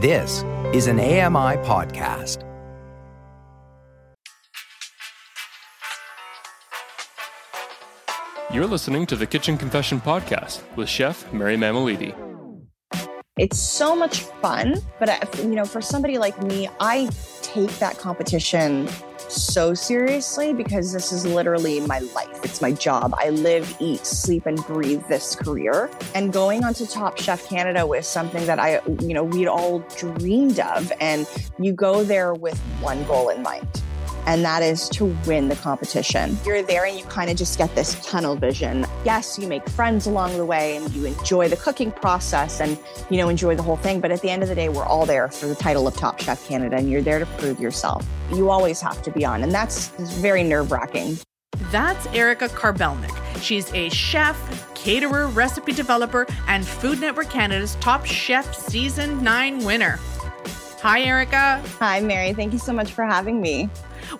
This is an AMI podcast. You're listening to the Kitchen Confession Podcast with Chef Mary Mammoliti. It's so much fun, but you know, for somebody like me, I take that competition so seriously because this is literally my life. It's my job. I live, eat, sleep, and breathe this career. And going on to Top Chef Canada was something that I, you know, we'd all dreamed of. And you go there with one goal in mind and that is to win the competition. You're there and you kind of just get this tunnel vision. Yes, you make friends along the way and you enjoy the cooking process and you know enjoy the whole thing, but at the end of the day we're all there for the title of Top Chef Canada and you're there to prove yourself. You always have to be on and that's very nerve-wracking. That's Erica Karbelnik. She's a chef, caterer, recipe developer, and Food Network Canada's Top Chef Season 9 winner. Hi, Erica. Hi, Mary. Thank you so much for having me.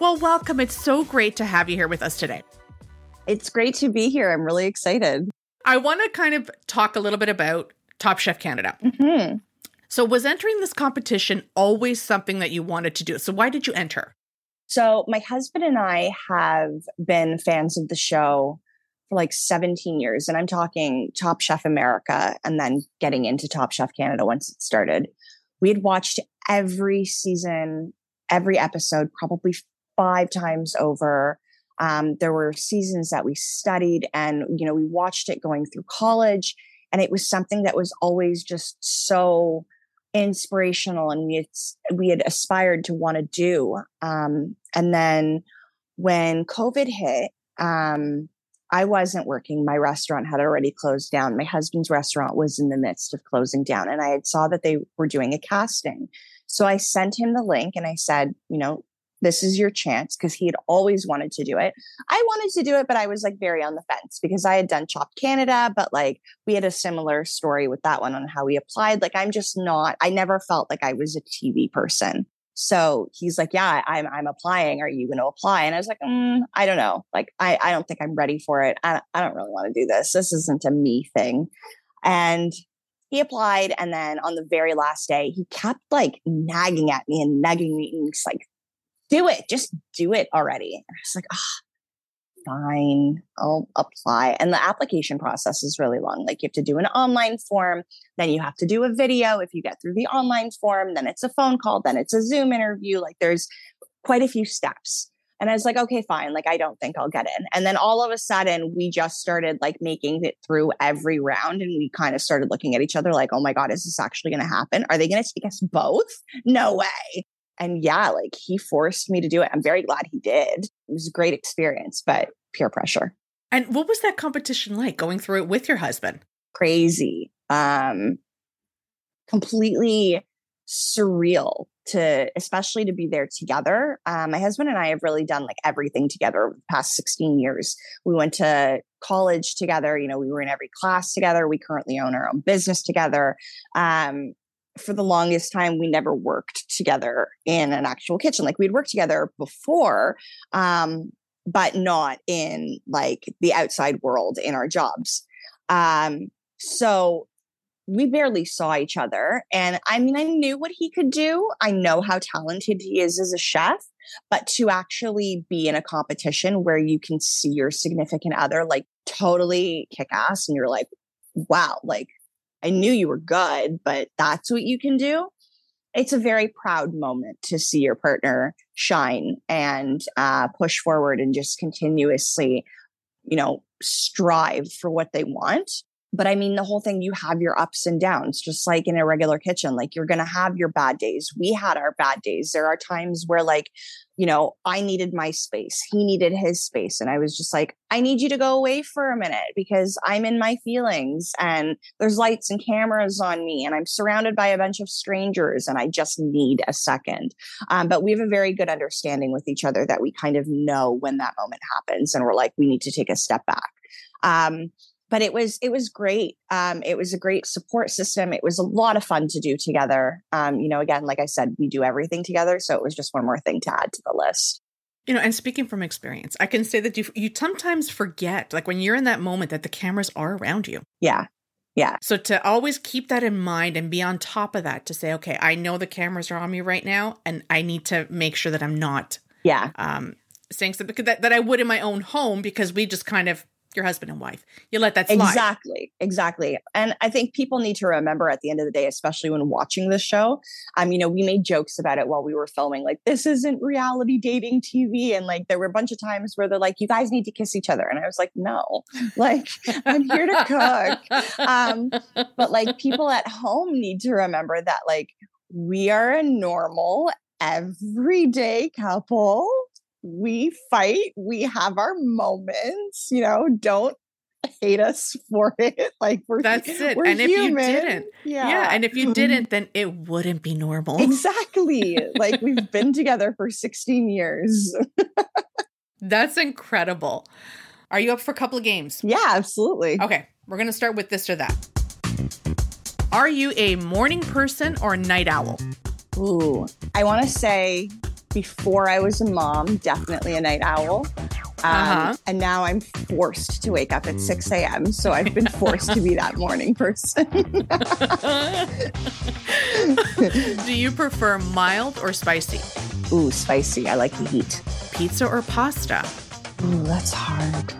Well, welcome. It's so great to have you here with us today. It's great to be here. I'm really excited. I want to kind of talk a little bit about Top Chef Canada. Mm-hmm. So, was entering this competition always something that you wanted to do? So, why did you enter? So, my husband and I have been fans of the show for like 17 years, and I'm talking Top Chef America and then getting into Top Chef Canada once it started. We had watched every season, every episode, probably five times over. Um, there were seasons that we studied and, you know, we watched it going through college. And it was something that was always just so inspirational and we had, we had aspired to want to do. Um, and then when COVID hit, um, I wasn't working. My restaurant had already closed down. My husband's restaurant was in the midst of closing down and I had saw that they were doing a casting. So I sent him the link and I said, you know, this is your chance because he had always wanted to do it. I wanted to do it, but I was like very on the fence because I had done Chopped Canada, but like we had a similar story with that one on how we applied. Like I'm just not, I never felt like I was a TV person. So he's like, yeah, I'm, I'm applying. Are you going to apply? And I was like, mm, I don't know. Like, I, I don't think I'm ready for it. I, I don't really want to do this. This isn't a me thing. And he applied. And then on the very last day, he kept like nagging at me and nagging me. And like, do it. Just do it already. And I was like, oh, fine, I'll apply. And the application process is really long. Like you have to do an online form, then you have to do a video. If you get through the online form, then it's a phone call, then it's a Zoom interview. Like there's quite a few steps. And I was like, okay, fine. Like, I don't think I'll get in. And then all of a sudden, we just started like making it through every round. And we kind of started looking at each other like, oh my God, is this actually going to happen? Are they going to take us both? No way. And yeah, like he forced me to do it. I'm very glad he did. It was a great experience, but peer pressure. And what was that competition like going through it with your husband? Crazy. Um completely surreal to especially to be there together. Um, my husband and I have really done like everything together over the past 16 years. We went to college together, you know, we were in every class together. We currently own our own business together. Um, for the longest time we never worked together in an actual kitchen like we'd worked together before um, but not in like the outside world in our jobs. Um, so we barely saw each other and i mean i knew what he could do. I know how talented he is as a chef but to actually be in a competition where you can see your significant other like totally kick ass and you're like wow like I knew you were good, but that's what you can do. It's a very proud moment to see your partner shine and uh, push forward and just continuously, you know, strive for what they want. But I mean, the whole thing, you have your ups and downs, just like in a regular kitchen. Like you're going to have your bad days. We had our bad days. There are times where, like, you know, I needed my space. He needed his space. And I was just like, I need you to go away for a minute because I'm in my feelings and there's lights and cameras on me and I'm surrounded by a bunch of strangers and I just need a second. Um, but we have a very good understanding with each other that we kind of know when that moment happens and we're like, we need to take a step back. Um, but it was it was great. Um, it was a great support system. It was a lot of fun to do together. Um, you know, again, like I said, we do everything together, so it was just one more thing to add to the list. You know, and speaking from experience, I can say that you you sometimes forget, like when you're in that moment, that the cameras are around you. Yeah, Yeah. So to always keep that in mind and be on top of that to say, okay, I know the cameras are on me right now and I need to make sure that I'm not Yeah. um saying something that, that I would in my own home because we just kind of your husband and wife. You let that slide. Exactly. Exactly. And I think people need to remember at the end of the day, especially when watching this show, um, you know, we made jokes about it while we were filming, like, this isn't reality dating TV. And like, there were a bunch of times where they're like, you guys need to kiss each other. And I was like, no, like, I'm here to cook. Um, but like, people at home need to remember that, like, we are a normal, everyday couple we fight, we have our moments, you know, don't hate us for it. Like we're That's it. We're and if human. you didn't, yeah. yeah. and if you didn't, then it wouldn't be normal. exactly. like we've been together for 16 years. That's incredible. Are you up for a couple of games? yeah, absolutely. Okay, we're gonna start with this or that. Are you a morning person or a night owl? Ooh, I want to say before I was a mom, definitely a night owl. Um, Uh-huh. And now I'm forced to wake up at 6 a.m. So I've been forced to be that morning person. Do you prefer mild or spicy? Ooh, spicy. I like the heat. Pizza or pasta? Ooh, that's hard.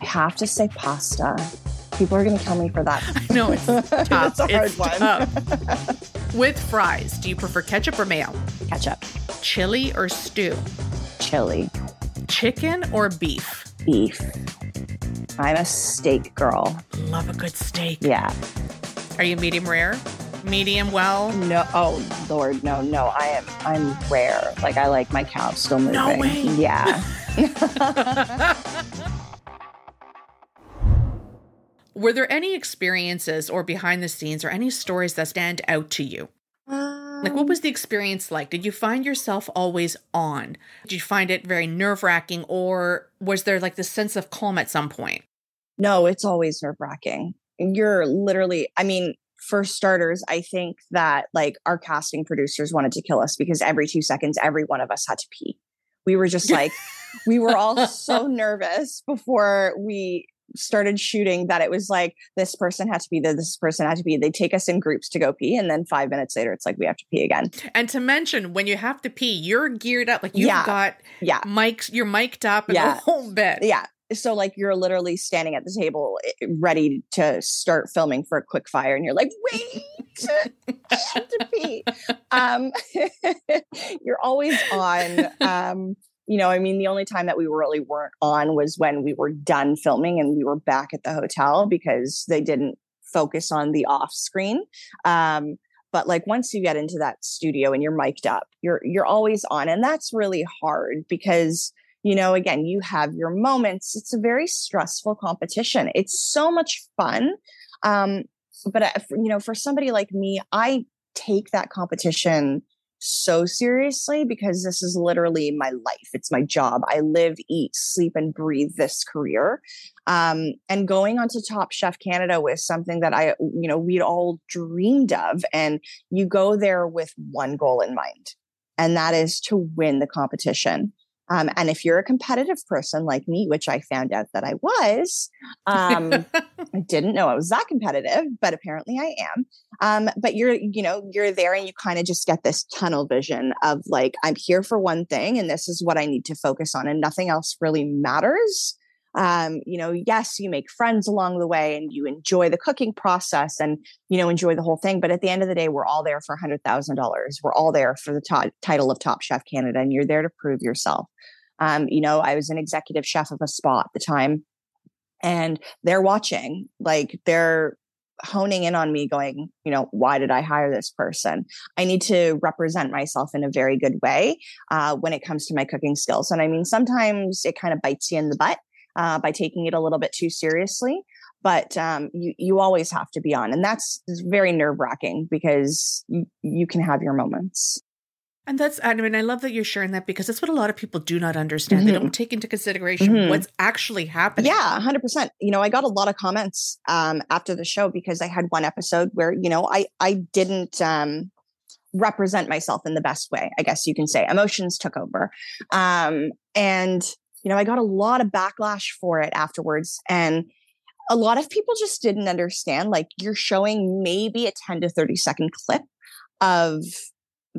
I have to say pasta. People are going to kill me for that. No, it's tough. That's a hard It's one. tough. With fries, do you prefer ketchup or mayo? Ketchup, Chili or stew? chili, Chicken or beef? beef. I'm a steak girl. Love a good steak. Yeah. Are you medium rare? Medium well? No. Oh Lord, no, no. I am. I'm rare. Like I like my cow still moving. No way. Yeah. Were there any experiences or behind the scenes or any stories that stand out to you? Like, what was the experience like? Did you find yourself always on? Did you find it very nerve wracking, or was there like this sense of calm at some point? No, it's always nerve wracking. You're literally, I mean, for starters, I think that like our casting producers wanted to kill us because every two seconds, every one of us had to pee. We were just like, we were all so nervous before we started shooting that it was like this person had to be there, this person had to be. They take us in groups to go pee, and then five minutes later, it's like we have to pee again. And to mention, when you have to pee, you're geared up, like you've Yeah. got Yeah, mics, you're mic'd up, and Yeah. the whole bit. yeah. So like you're literally standing at the table eh, ready to start filming for a quick fire, and you're like, wait, I have to pee. Um, you're always on. Um, you know, I mean, the only time that we really weren't on was when we were done filming and we were back at the hotel because they didn't focus on the off screen. Um, but like once you get into that studio and you're mic'd up, you're you're always on, and that's really hard because you know again you have your moments. It's a very stressful competition. It's so much fun. Um but uh, you know for somebody like me i take that competition so seriously because this is literally my life. It's my job. I live eat sleep and breathe this career. Um and going on to top chef canada was something that i you know we'd all dreamed of and you go there with one goal in mind and that is to win the competition um, and if you're a competitive person like me, which I found out that I was, um, I didn't know I was that competitive, but apparently I am. Um, but you're, you know, you're there and you kind of just get this tunnel vision of like, I'm here for one thing and this is what I need to focus on and nothing else really matters. Um, you know, yes, you make friends along the way and you enjoy the cooking process and, you know, enjoy the whole thing. But at the end of the day, we're all there for $100,000. We're all there for the to- title of Top Chef Canada and you're there to prove yourself. Um, you know, I was an executive chef of a spa at the time and they're watching, like they're honing in on me going, you know, why did I hire this person? I need to represent myself in a very good way uh, when it comes to my cooking skills. And I mean, sometimes it kind of bites you in the butt uh, by taking it a little bit too seriously. But um, you you always have to be on, and that's very nerve wracking because you, you can have your moments. And that's, I mean, I love that you're sharing that because that's what a lot of people do not understand. They Mhm. don't take into consideration Mhm. what's actually happening. Yeah, hundred percent. You know, I got a lot of comments um, after the show because I had one episode where you know I I didn't um, represent myself in the best way. I guess you can say emotions took over, um, and you know I got a lot of backlash for it afterwards. And a lot of people just didn't understand. Like you're showing maybe a 10 to 30 second clip of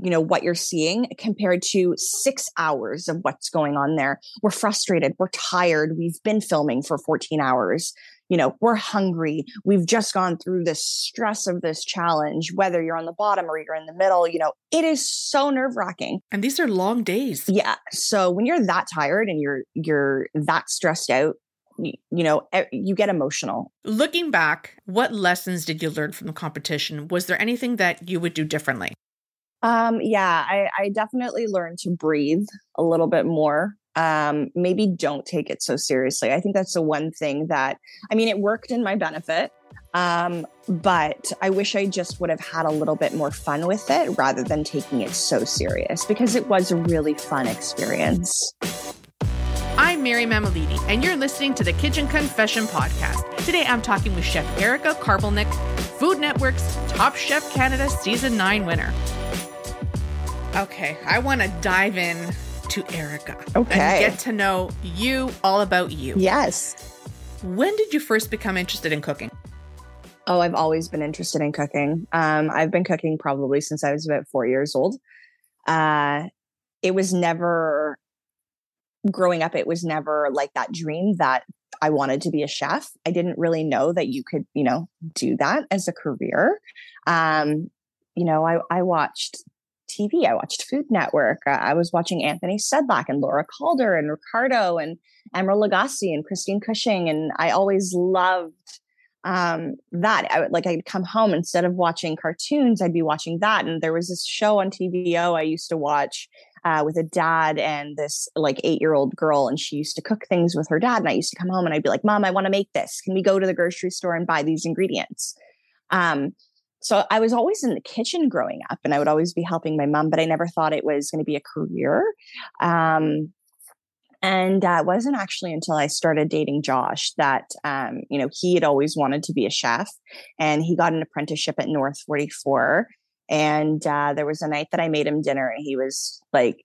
you know what you're seeing compared to six hours of what's going on there. We're frustrated. We're tired. We've been filming for 14 hours. You know we're hungry. We've just gone through the stress of this challenge whether you're on the bottom or you're in the middle you know it is so nerve wracking and these are long days. Yeah. So when you're that tired and you're you're that stressed out you, you know you get emotional. Looking back what lessons did you learn from the competition? Was there anything that you would do differently um yeah i i definitely learned to breathe a little bit more um, maybe don't take it so seriously. I think that's the one thing that, I mean, it worked in my benefit. Um, but I wish I just would have had a little bit more fun with it rather than taking it so serious because it was a really fun experience. I'm Mary Mammoliti, and you're listening to the Kitchen Confession Podcast. Today I'm talking with Chef Erica Karbelnik, Food Network's Top Chef Canada Season 9 winner. Okay, I want to dive in to Erica. Okay. And get to know you, all about you. Yes. When did you first become interested in cooking? Oh, I've always been interested in cooking. Um, I've been cooking probably since I was about four years old. Uh, it was never growing up, it was never like that dream that I wanted to be a chef. I didn't really know that you could, you know, do that as a career. Um, you know, I, I watched TV. I watched Food Network. Uh, I was watching Anthony Sedlak and Laura Calder and Ricardo and Emeril Lagasse and Christine Cushing. And I always loved um, that. I would like I'd come home instead of watching cartoons, I'd be watching that. And there was this show on TVO I used to watch uh, with a dad and this like eight year old girl, and she used to cook things with her dad. And I used to come home and I'd be like, "Mom, I want to make this. Can we go to the grocery store and buy these ingredients?" Um, so I was always in the kitchen growing up and I would always be helping my mom, but I never thought it was going to be a career. Um, and uh, it wasn't actually until I started dating Josh that, um, you know, he had always wanted to be a chef and he got an apprenticeship at North 44. And uh, there was a night that I made him dinner and he was like,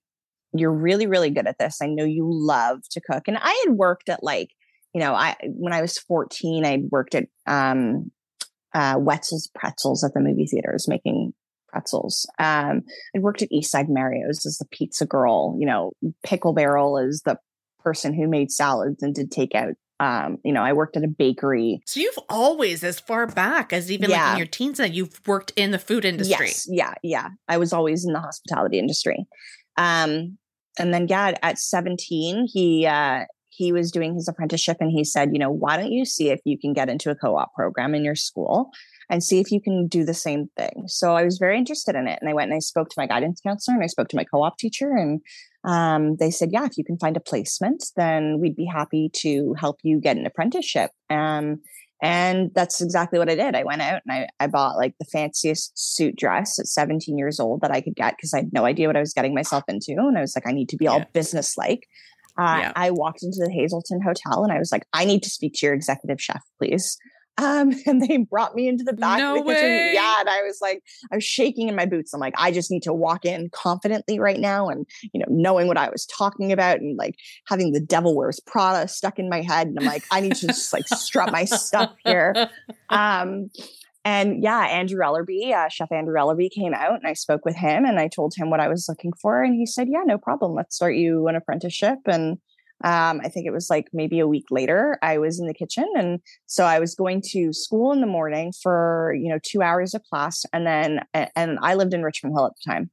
You're really, really good at this. I know you love to cook. And I had worked at like, you know, I when I was 14, I worked at um, uh, Wetzel's Pretzels at the movie theaters making pretzels. Um, I worked at Eastside Mario's as the pizza girl. You know, Pickle Barrel is the person who made salads and did takeout. Um, you know, I worked at a bakery. So you've always, as far back as even yeah. like in your teens, that you've worked in the food industry. Yes, yeah, yeah. I was always in the hospitality industry. Um, and then, yeah, at 17, he uh, he was doing his apprenticeship and he said, you know, why don't you see if you can get into a co op program in your school and see if you can do the same thing? So I was very interested in it. And I went and I spoke to my guidance counselor and I spoke to my co op teacher. And um, they said, yeah, if you can find a placement, then we'd be happy to help you get an apprenticeship. Um, and that's exactly what I did. I went out and I, I bought like the fanciest suit dress at 17 years old that I could get because I had no idea what I was getting myself into. And I was like, I need to be yeah. all business like. Uh, yeah. I walked into the Hazelton Hotel and I was like, I need to speak to your executive chef, please. Um, and they brought me into the back no of the way. kitchen. Yeah. And I was like, I was shaking in my boots. I'm like, I just need to walk in confidently right now and, you know, knowing what I was talking about and like having the devil wears Prada stuck in my head. And I'm like, I need to just like strut my stuff here. Um, and yeah, Andrew Ellerby, uh, Chef Andrew Ellerby came out and I spoke with him and I told him what I was looking for. And he said, Yeah, no problem. Let's start you an apprenticeship. And um, I think it was like maybe a week later, I was in the kitchen. And so I was going to school in the morning for, you know, two hours of class. And then, and I lived in Richmond Hill at the time.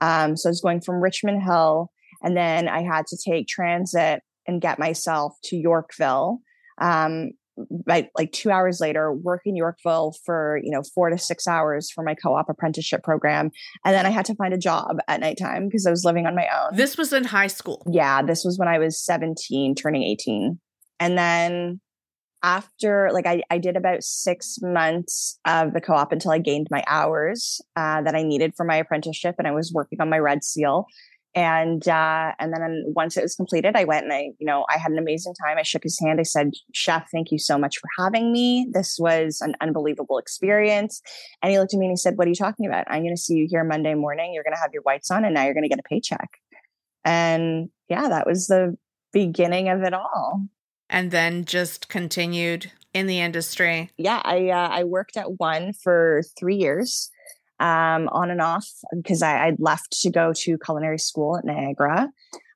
Um, so I was going from Richmond Hill and then I had to take transit and get myself to Yorkville. Um, like, like two hours later, work in Yorkville for, you know, four to six hours for my co-op apprenticeship program. And then I had to find a job at nighttime because I was living on my own. This was in high school. Yeah. This was when I was 17, turning 18. And then after like I, I did about six months of the co-op until I gained my hours uh, that I needed for my apprenticeship and I was working on my red seal and uh, and then once it was completed i went and i you know i had an amazing time. I shook his hand. I said chef thank you so much for having me. This was an unbelievable experience. And he looked at me and he said what are you talking about? I'm going to see you here monday morning. You're going to have your whites on and now you're going to get a paycheck. And yeah that was the beginning of it all. And then just continued in the industry? Yeah, I uh, I worked at one for three years, um, on and off because I I'd left to go to culinary school at Niagara,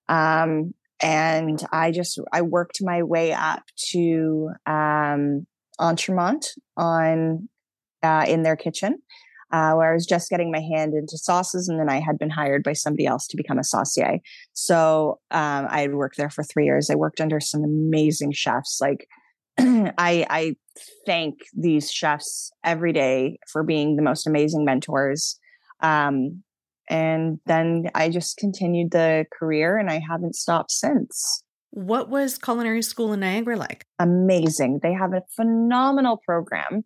um, and I just I worked my way up to um, Entremet on uh, in their kitchen uh, where I was just getting my hand into sauces, and then I had been hired by somebody else to become a saucier. So um, I had worked there for three years. I worked under some amazing chefs. Like I, I thank these chefs every day for being the most amazing mentors. Um, and then I just continued the career, and I haven't stopped since. What was culinary school in Niagara like? Amazing. They have a phenomenal program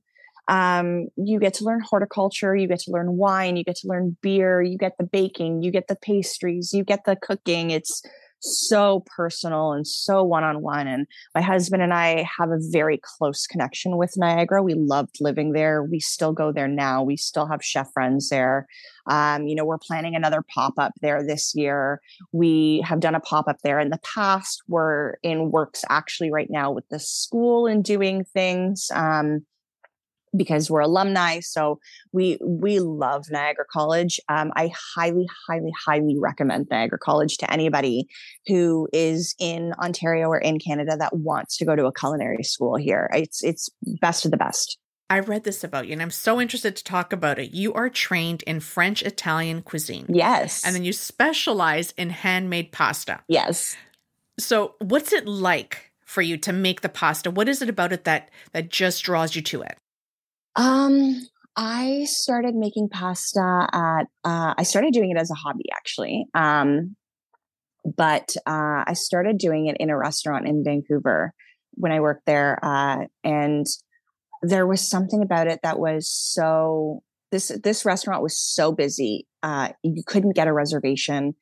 um, you get to learn horticulture, you get to learn wine, you get to learn beer, you get the baking, you get the pastries, you get the cooking. It's so personal and so one on one. And my husband and I have a very close connection with Niagara. We loved living there. We still go there now. We still have chef friends there. Um, you know, we're planning another pop up there this year. We have done a pop up there in the past. We're in works actually right now with the school and doing things. Um, because we're alumni. So we we love Niagara College. Um, I highly, highly, highly recommend Niagara College to anybody who is in Ontario or in Canada that wants to go to a culinary school here. It's it's best of the best. I read this about you and I'm so interested to talk about it. You are trained in French Italian cuisine. Yes. And then you specialize in handmade pasta. Yes. So, what's it like for you to make the pasta? What is it about it that that just draws you to it? Um, I started making pasta at, uh, I started doing it as a hobby actually. Um, but uh, I started doing it in a restaurant in Vancouver when I worked there. Uh, and there was something about it that was so, this, this restaurant was so busy. Uh, you couldn't get a reservation.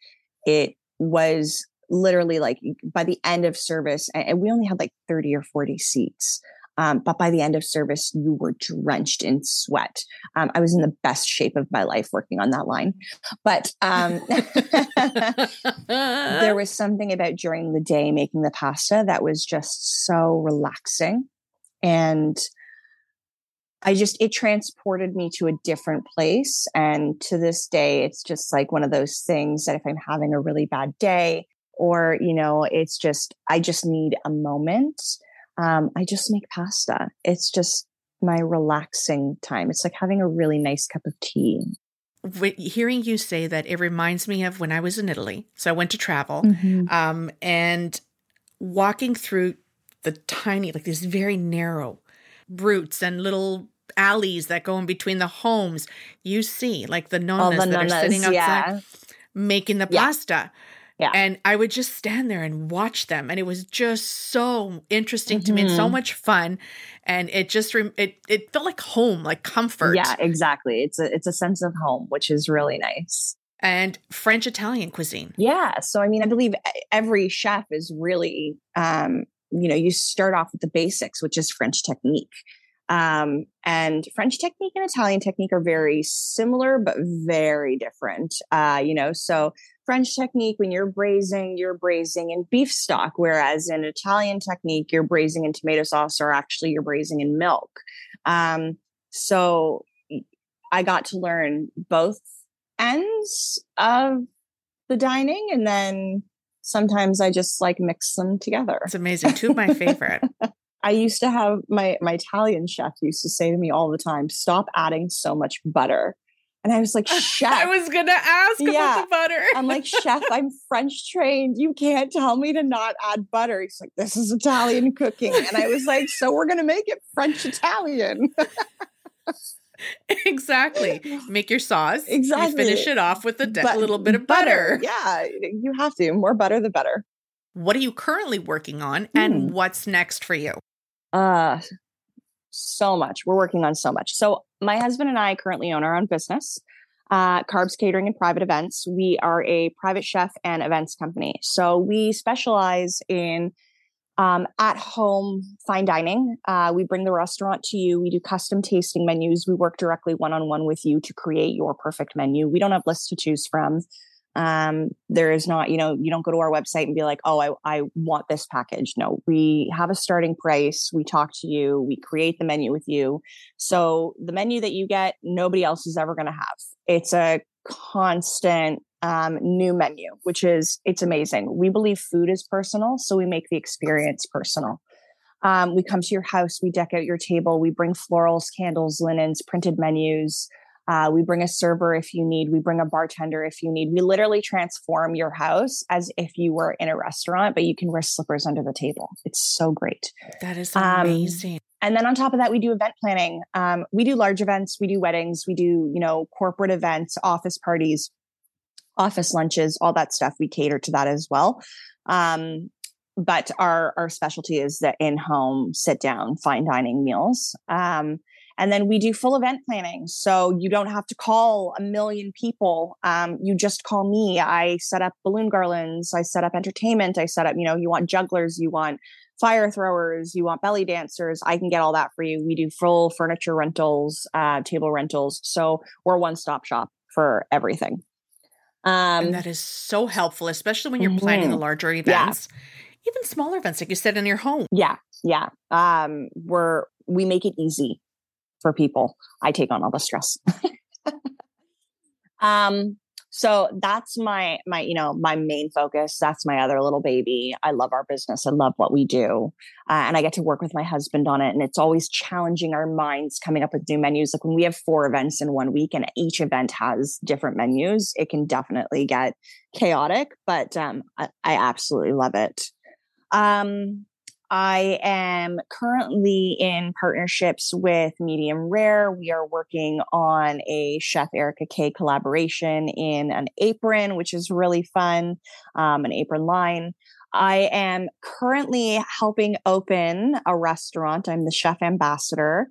It was literally like by the end of service, and we only had like 30 or 40 seats. Um, but by the end of service, you were drenched in sweat. Um, I was in the best shape of my life working on that line. But um, there was something about during the day making the pasta that was just so relaxing. And I just, it transported me to a different place. And to this day, it's just like one of those things that if I'm having a really bad day, or, you know, it's just, I just need a moment um, I just make pasta. It's just my relaxing time. It's like having a really nice cup of tea. Hearing you say that, it reminds me of when I was in Italy. So I went to travel mm-hmm. um, and walking through the tiny, like these very narrow routes and little alleys that go in between the homes. You see, like the nonnas the that are sitting outside yeah. making the pasta. Yeah. And I would just stand there and watch them. And it was just so interesting mm-hmm. to me and so mm-hmm. much fun. And it just, re- it, it felt like home, like comfort. Yeah, exactly. It's a, it's a sense of home, which is really nice. And French Italian cuisine. Yeah. So, I mean, I believe every chef is really, um, you know, you start off with the basics, which is French technique. Um, and French technique and Italian technique are very similar, but very different. Uh, you know, so French technique, when you're braising, you're braising in beef stock, whereas in Italian technique, you're braising in tomato sauce or actually you're braising in milk. Um, so I got to learn both ends of the dining and then sometimes I just like mix them together. It's amazing. Two of my favorite. I used to have my my Italian chef used to say to me all the time, stop adding so much butter. And I was like, Chef. I was going to ask yeah. about the butter. I'm like, Chef, I'm French trained. You can't tell me to not add butter. He's like, This is Italian cooking. And I was like, So we're going to make it French Italian. exactly. Make your sauce. Exactly. You finish it off with a de- little bit of butter. butter. Yeah, you have to. More butter, the better. What are you currently working on and mm. what's next for you? Uh so much. We're working on so much. So my husband and I currently own our own business, uh, Karbs Catering and Private Events. We are a private chef and events company. So we specialize in um, at home fine dining. Uh, we bring the restaurant to you. We do custom tasting menus. We work directly one on one with you to create your perfect menu. We don't have lists to choose from. Um, there is not, you know, you don't go to our website and be like, oh, I, I want this package. No, we have a starting price. We talk to you, we create the menu with you. So the menu that you get, nobody else is ever going to have. It's a constant um, new menu, which is it's amazing. We believe food is personal, so we make the experience personal. Um, we come to your house, we deck out your table, we bring florals, candles, linens, printed menus. Uh, we bring a server if you need. We bring a bartender if you need. We literally transform your house as if you were in a restaurant, but you can wear slippers under the table. It's so great. That is amazing. Um, and then on top of that, we do event planning. Um, we do large events, we do weddings, we do you know corporate events, office parties, office lunches, all that stuff. We cater to that as well. Um, but our our specialty is the in home sit down fine dining meals. Um, and then we do full event planning. So you don't have to call a million people. Um, you just call me. I set up balloon garlands. I set up entertainment. I set up, you know, you want jugglers, you want fire throwers, you want belly dancers. I can get all that for you. We do full furniture rentals, uh, table rentals. So we're one stop shop for everything. Um, and that is so helpful, especially when you're mm-hmm. planning the mm-hmm. larger events. Yeah even smaller events like you said in your home yeah yeah um we're we make it easy for people. I take on all the stress. um, so that's my my you know my main focus. That's my other little baby. I love our business. I love what we do. Uh, and i get to work with my husband on it. And it's always challenging our minds coming up with new menus. Like when we have four events in one week and each event has different menus it can definitely get chaotic. But um, I, I absolutely love it. Um, I am currently in partnerships with Medium Rare. We are working on a Chef Erica K collaboration in an apron, which is really fun, um, an apron line. I am currently helping open a restaurant. I'm the chef ambassador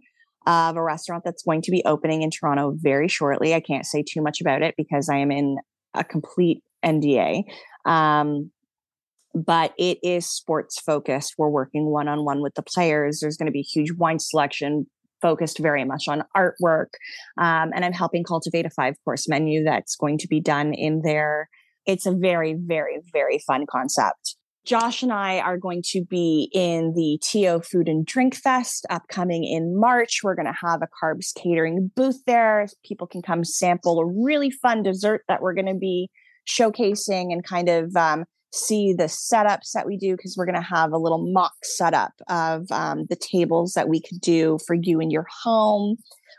of a restaurant that's going to be opening in Toronto very shortly. I can't say too much about it because I am in a complete NDA. Um, but it is sports focused. We're working one on one with the players. There's going to be huge wine selection focused very much on artwork. Um, and I'm helping cultivate a five course menu that's going to be done in there. It's a very, very, very fun concept. Josh and I are going to be in the TO Food and Drink Fest upcoming in March. We're going to have a Karbs catering booth there. People can come sample a really fun dessert that we're going to be showcasing and kind of um, see the setups that we do because we're going to have a little mock setup of um, the tables that we could do for you in your home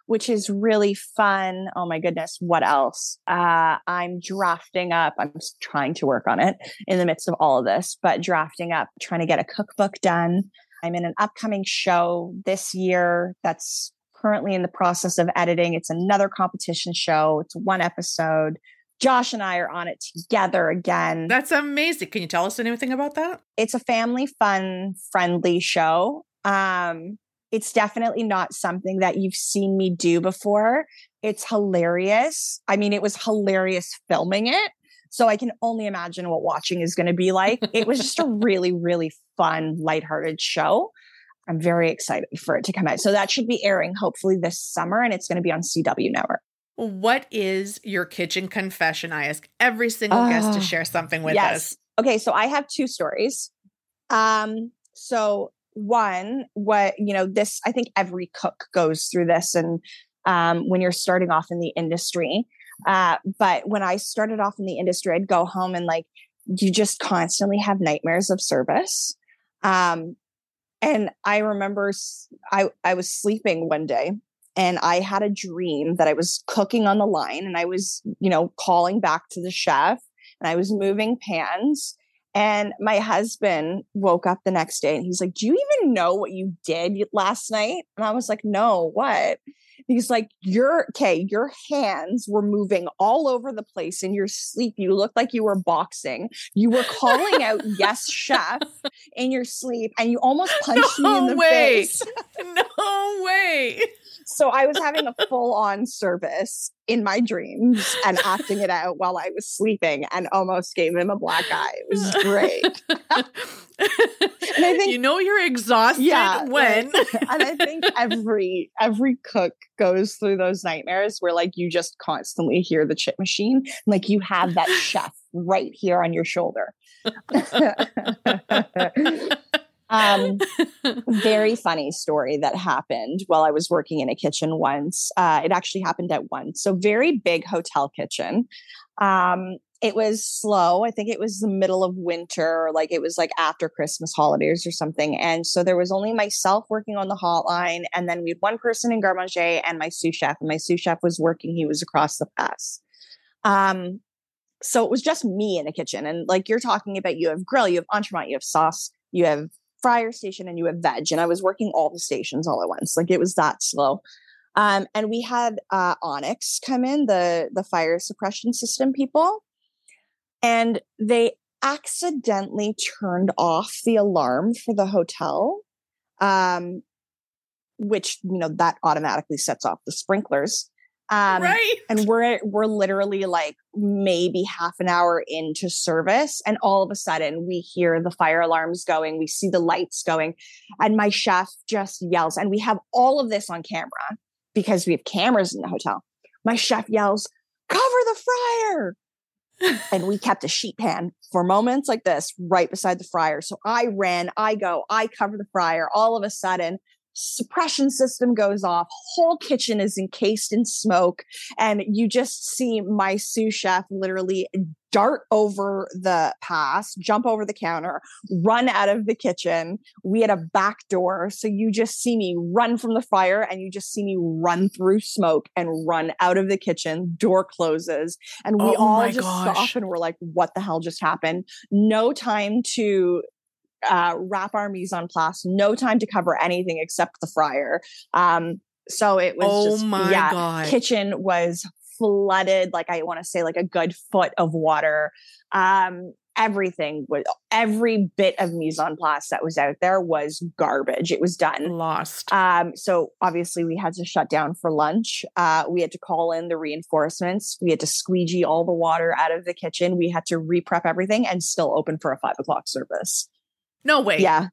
which is really fun. Oh my goodness what else? Uh, i'm drafting up i'm trying to work on it in the midst of all of this but drafting up trying to get a cookbook done. I'm in an upcoming show this year that's currently in the process of editing. It's another competition show. It's one episode Josh and I are on it together again. That's amazing. Can you tell us anything about that? It's a family fun, friendly show. Um, it's definitely not something that you've seen me do before. It's hilarious. I mean, it was hilarious filming it. So I can only imagine what watching is going to be like. it was just a really, really fun, lighthearted show. I'm very excited for it to come out. So that should be airing hopefully this summer and it's going to be on CW Network. What is your kitchen confession? I ask every single guest to ah, share something with yes. us. Okay, so I have two stories. Um, so one, what you know, this I think every cook goes through this, and um, when you're starting off in the industry. Uh, but when I started off in the industry, I'd go home and like you just constantly have nightmares of service. Um, and I remember I I was sleeping one day and I had a dream that I was cooking on the line and I was, you know, calling back to the chef and I was moving pans. And my husband woke up the next day and he's like, Do you even know what you did last night? And I was like, No, what? He's like, Your okay, your hands were moving all over the place in your sleep. You looked like you were boxing. You were calling out, Yes, chef, in your sleep, and you almost punched no me in the way. face. no way so I was having a full on service in my dreams and acting it out while I was sleeping and almost gave him a black eye. It was great. and I think you know you're exhausted yeah, when like, and I think every every cook goes through those nightmares where like you just constantly hear the chit machine like you have that chef right here on your shoulder. um very funny story that happened while I was working in a kitchen once. Uh, it actually happened at once. So very big hotel kitchen. Um, it was slow. I think it was the middle of winter, like it was like after Christmas holidays or something. And so there was only myself working on the hotline. And then we had one person in garde manger and my sous chef. And my sous chef was working, he was across the pass. Um, so it was just me in the kitchen. And like you're talking about, you have grill, you have entremet, you have sauce, you have fryer station, and you have veg. And I was working all the stations all at once. Like it was that slow. Um, and we had uh, Onyx come in, the the fire suppression system people and they accidentally turned off the alarm for the hotel um which you know that automatically sets off the sprinklers um right. and we're we're literally like maybe half an hour into service and all of a sudden we hear the fire alarms going we see the lights going and my chef just yells and we have all of this on camera because we have cameras in the hotel my chef yells cover the fryer and we kept a sheet pan for moments like this right beside the fryer. So I ran, I go, I cover the fryer. All of a sudden, suppression system goes off whole kitchen is encased in smoke and you just see my sous chef literally dart over the pass jump over the counter run out of the kitchen. We had a back door so you just see me run from the fire and you just see me run through smoke and run out of the kitchen. Door closes and we oh all just gosh. stop and we're like what the hell just happened? No time to uh, wrap our mise en place, no time to cover anything except the fryer. Um, so it was oh just, my yeah, God. kitchen was flooded, like I want to say, like a good foot of water. Um, everything was every bit of mise en place that was out there was garbage. It was done. Lost. Um, so obviously we had to shut down for lunch. Uh, we had to call in the reinforcements. We had to squeegee all the water out of the kitchen. We had to re-prep everything and still open for a five o'clock service. No way. Yeah.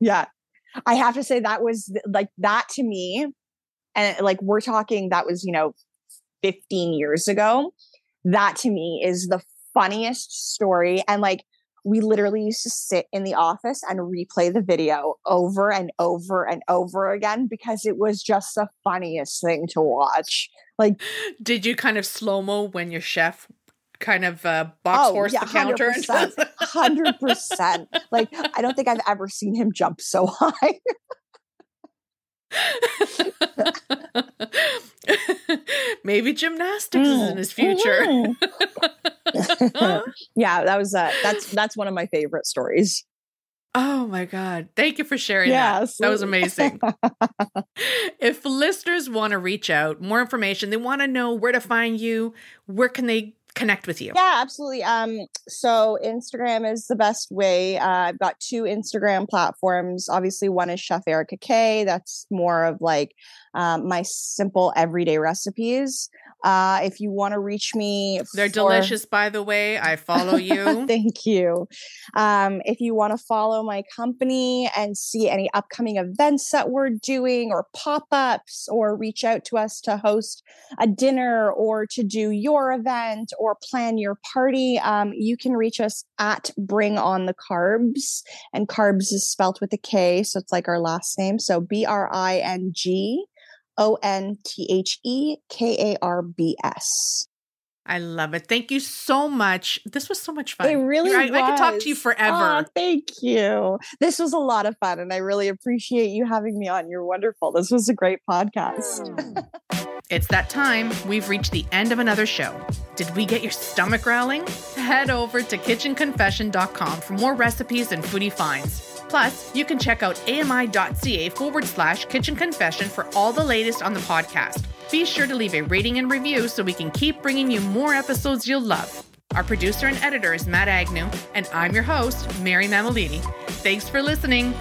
Yeah. I have to say that was like that to me. And like we're talking, that was, you know, 15 years ago. That to me is the funniest story. And like we literally used to sit in the office and replay the video over and over and over again because it was just the funniest thing to watch. Like, did you kind of slow mo when your chef kind of uh, box oh, horse yeah, the counter. Hundred percent. Like I don't think I've ever seen him jump so high. Maybe gymnastics mm. is in his future. Mm-hmm. yeah, that was uh, that's that's one of my favorite stories. Oh my God. Thank you for sharing yeah, that. That was amazing. if listeners want to reach out, more information, they want to know where to find you, where can they connect with you? Yeah, absolutely. Um, so Instagram is the best way. Uh, I've got two Instagram platforms. Obviously, one is Chef Erica K. That's more of like um, my simple everyday recipes. Uh, if you want to reach me, they're for... delicious, by the way. I follow you. Thank you. Um, if you want to follow my company and see any upcoming events that we're doing, or pop ups, or reach out to us to host a dinner, or to do your event, or plan your party, um, you can reach us at Bring On the Carbs. And carbs is spelt with a K, so it's like our last name. So B R I N G O N T H E K A R B S. I love it. Thank you so much. This was so much fun. It really I, was. I could talk to you forever. Oh, thank you. This was a lot of fun, and I really appreciate you having me on. You're wonderful. This was a great podcast. it's that time. We've reached the end of another show. Did we get your stomach growling? Head over to kitchenconfession.com for more recipes and foodie finds. Plus, you can check out ami.ca forward slash kitchen confession for all the latest on the podcast. Be sure to leave a rating and review so we can keep bringing you more episodes you'll love. Our producer and editor is Matt Agnew, and I'm your host, Mary Mammoliti. Thanks for listening.